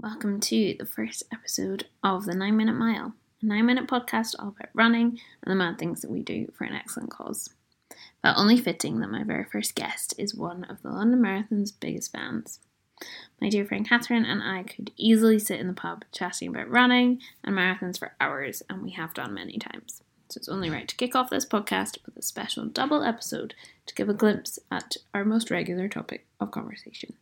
Welcome to the first episode of the Nine Minute Mile, a nine minute podcast all about running and the mad things that we do for an excellent cause. But only fitting that my very first guest is one of the London Marathon's biggest fans. My dear friend Katharine and I could easily sit in the pub chatting about running and marathons for hours, and we have done many times. So it's only right to kick off this podcast with a special double episode to give a glimpse at our most regular topic of conversation.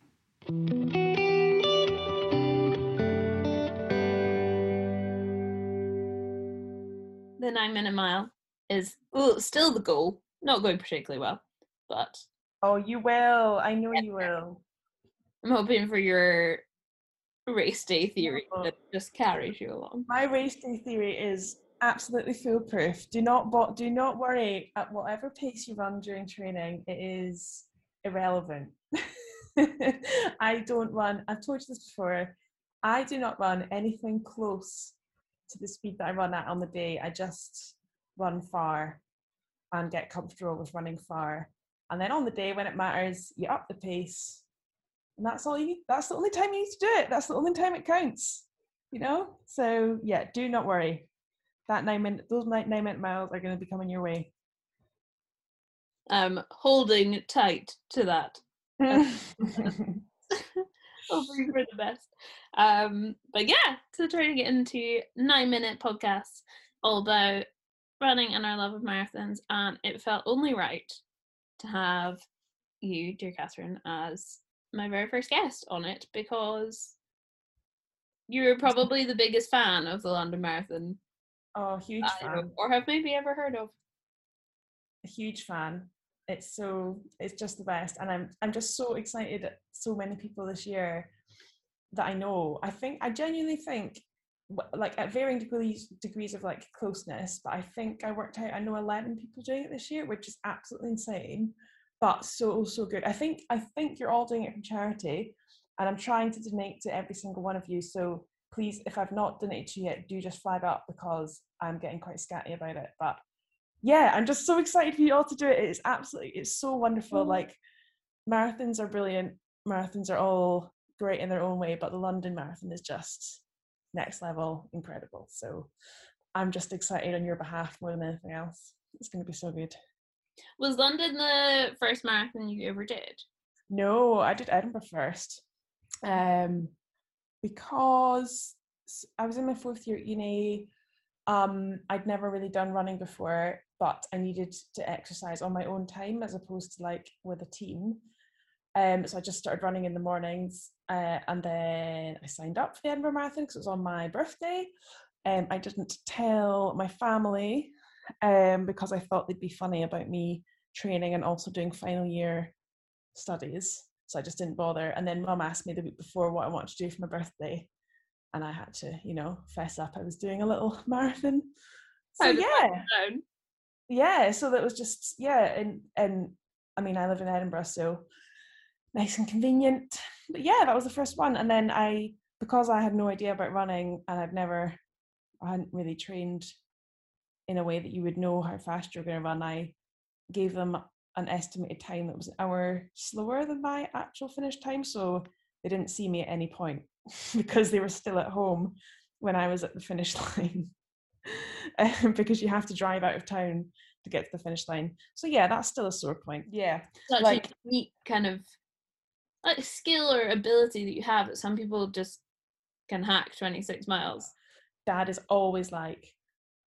The nine minute mile is well, still the goal, not going particularly well, but Oh, you will. I know you will. I'm hoping for your race day theory Oh. that just carries you along. My race day theory is absolutely foolproof. Do not bo- do not worry at whatever pace you run during training. It is irrelevant. I don't run. I've told you this before. I do not run anything close to the speed that I run at on the day. I just run far and get comfortable with running far. And then on the day when it matters, you up the pace. And that's all you. That's the only time you need to do it. That's the only time it counts. You know? So yeah, do not worry. That nine minute those nine, nine minute miles are gonna be coming your way. Um, holding tight to that. hoping for the best. Um, but yeah, so trying to get into nine minute podcasts all about running and our love of marathons, and it felt only right to have you, dear Katharine, as my very first guest on it because you're probably the biggest fan of the London Marathon, oh, huge fan. or have maybe ever heard of. a huge fan. It's so it's just the best, and I'm I'm just so excited. At so many people this year that I know. I think I genuinely think, like at varying degrees degrees of like closeness, but I think I worked out I know eleven people doing it this year, which is absolutely insane, but so so good. I think I think you're all doing it from charity, and I'm trying to donate to every single one of you. So please, if I've not donated to you yet, do just flag up because I'm getting quite scatty about it, but yeah, I'm just so excited for you all to do it. It's absolutely, it's so wonderful. Mm. Like marathons are brilliant. Marathons are all great in their own way, but the London Marathon is just next level, incredible. So I'm just excited on your behalf more than anything else. It's going to be so good. Was London the first marathon you ever did? No, I did Edinburgh first, um, because I was in my fourth year at uni. Um, I'd never really done running before, but I needed to exercise on my own time as opposed to like with a team. Um, so I just started running in the mornings, uh, and then I signed up for the Edinburgh Marathon because it was on my birthday. Um, I didn't tell my family um, because I thought they'd be funny about me training and also doing final year studies. So I just didn't bother. And then mum asked me the week before what I wanted to do for my birthday. And I had to, you know, fess up. I was doing a little marathon. So oh, that yeah, yeah. So that was just yeah, and and I mean I live in Edinburgh, so nice and convenient. But yeah, that was the first one. And then I because I had no idea about running and I'd never I hadn't really trained in a way that you would know how fast you're going to run. I gave them an estimated time that was an hour slower than my actual finish time, so they didn't see me at any point because they were still at home when I was at the finish line. um, because you have to drive out of town to get to the finish line. So yeah, that's still a sore point. Yeah, such like- a unique kind of like skill or ability that you have that some people just can hack 26 miles. dad is always like,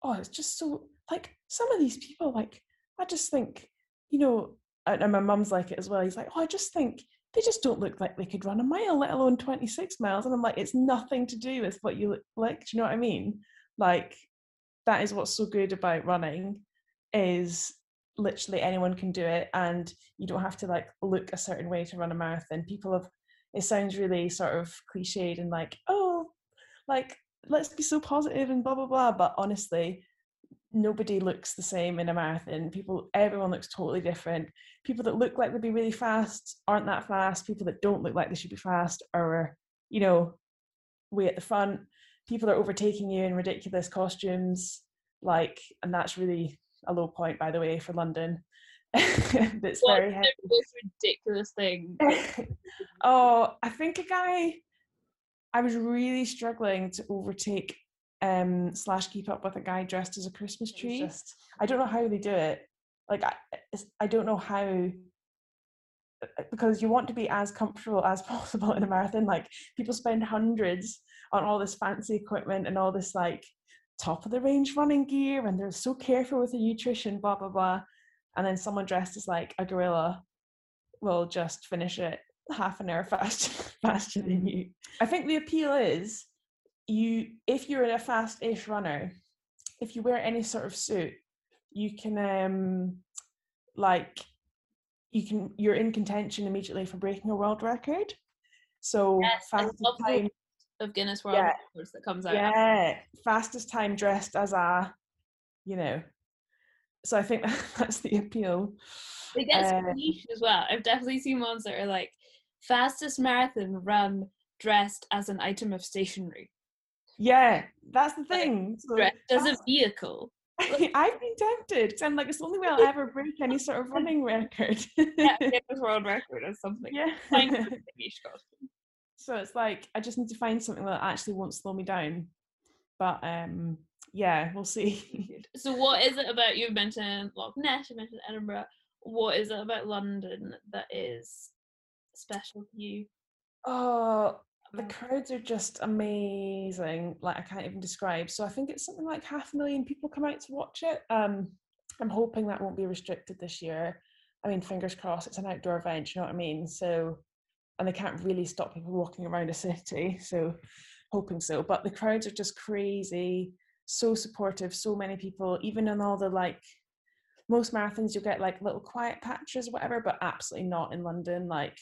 oh, it's just so like some of these people, like, I just think, you know, and and my mum's like it as well. He's like, oh, I just think they just don't look like they could run a mile, let alone 26 miles. And I'm like, it's nothing to do with what you look like. Do you know what I mean? Like, that is what's so good about running is literally anyone can do it and you don't have to like look a certain way to run a marathon. People have it sounds really sort of cliched and like, oh, like let's be so positive and blah blah blah but honestly nobody looks the same in a marathon. People everyone looks totally different. People that look like they'd be really fast aren't that fast. People that don't look like they should be fast are you know way at the front. People are overtaking you in ridiculous costumes like and that's really a low point by the way for london. That's What's very the heavy. most ridiculous thing? oh, I think a guy I was really struggling to overtake um slash keep up with a guy dressed as a Christmas tree. Just, I don't know how they do it. Like I, I don't know how uh, because you want to be as comfortable as possible in a marathon. Like people spend hundreds on all this fancy equipment and all this like top of the range running gear, and they're so careful with the nutrition, blah blah blah. And then someone dressed as like a gorilla will just finish it half an hour faster faster than you. I think the appeal is you if you're a fast-ish runner, if you wear any sort of suit, you can um like you can you're in contention immediately for breaking a world record. So Yes, fastest the time, of Guinness World Yeah. Records that comes out. yeah, fastest time dressed as a, you know. So I think that's the appeal. They get so Uh, niche as well. I've definitely seen ones that are like fastest marathon run dressed as an item of stationery, Yeah, that's the Like, thing. So as a vehicle. I've been tempted 'cause I'm like, it's the only way I'll ever break any sort of running record. Yeah, World Record or something. yeah. Find a niche costume. so it's like I just need to find something that actually won't slow me down. But um, yeah, we'll see. So, what is it about you mentioned Loch Ness? You mentioned Edinburgh. What is it about London that is special to you? oh, the crowds are just amazing. Like I can't even describe. So I think it's something like half a million people come out to watch it. Um, I'm hoping that won't be restricted this year. I mean, fingers crossed. It's an outdoor event. You know what I mean? So, and they can't really stop people walking around a city. So, hoping so. But the crowds are just crazy. So supportive. So many people. Even in all the like most marathons, you'll get like little quiet patches or whatever, but absolutely not in London. Like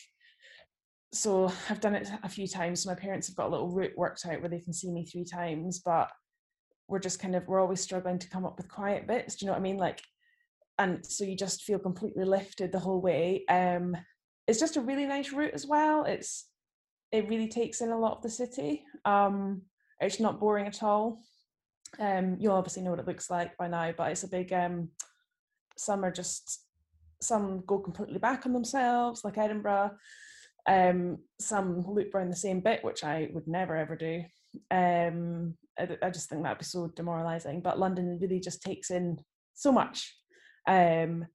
so I've done it a few times. My parents have got a little route worked out where they can see me three times, but we're just kind of we're always struggling to come up with quiet bits. Do you know what I mean? Like, and so you just feel completely lifted the whole way. Um, it's just a really nice route as well. It's it really takes in a lot of the city. Um, it's not boring at all. Um, you'll obviously know what it looks like by now, but it's a big um. Some are just some go completely back on themselves, like Edinburgh um some loop around the same bit which i would never ever do. Um i, I just think that'd be so demoralizing but london really just takes in so much. Um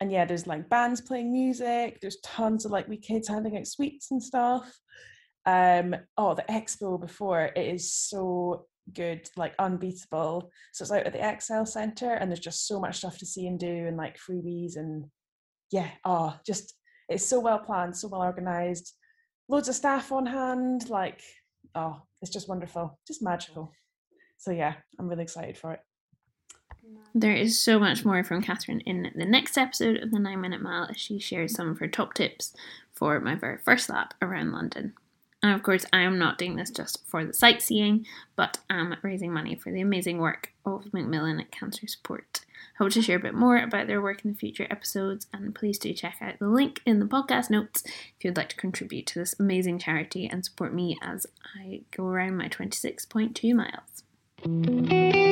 and yeah there's like bands playing music there's tons of like we kids handing out sweets and stuff. Um oh the expo before it is so good like unbeatable. So it's out at the Excel center and there's just so much stuff to see and do and like freebies and yeah oh just it's so well planned, so well organized, loads of staff on hand. Like, oh, it's just wonderful, just magical. So yeah, I'm really excited for it. There is so much more from Katharine in the next episode of the Nine Minute Mile as she shares some of her top tips for my very first lap around London. And of course, I am not doing this just for the sightseeing, but I'm raising money for the amazing work of Macmillan Cancer Support. I hope to share a bit more about their work in the future episodes, and please do check out the link in the podcast notes if you'd like to contribute to this amazing charity and support me as I go around my 26.2 miles.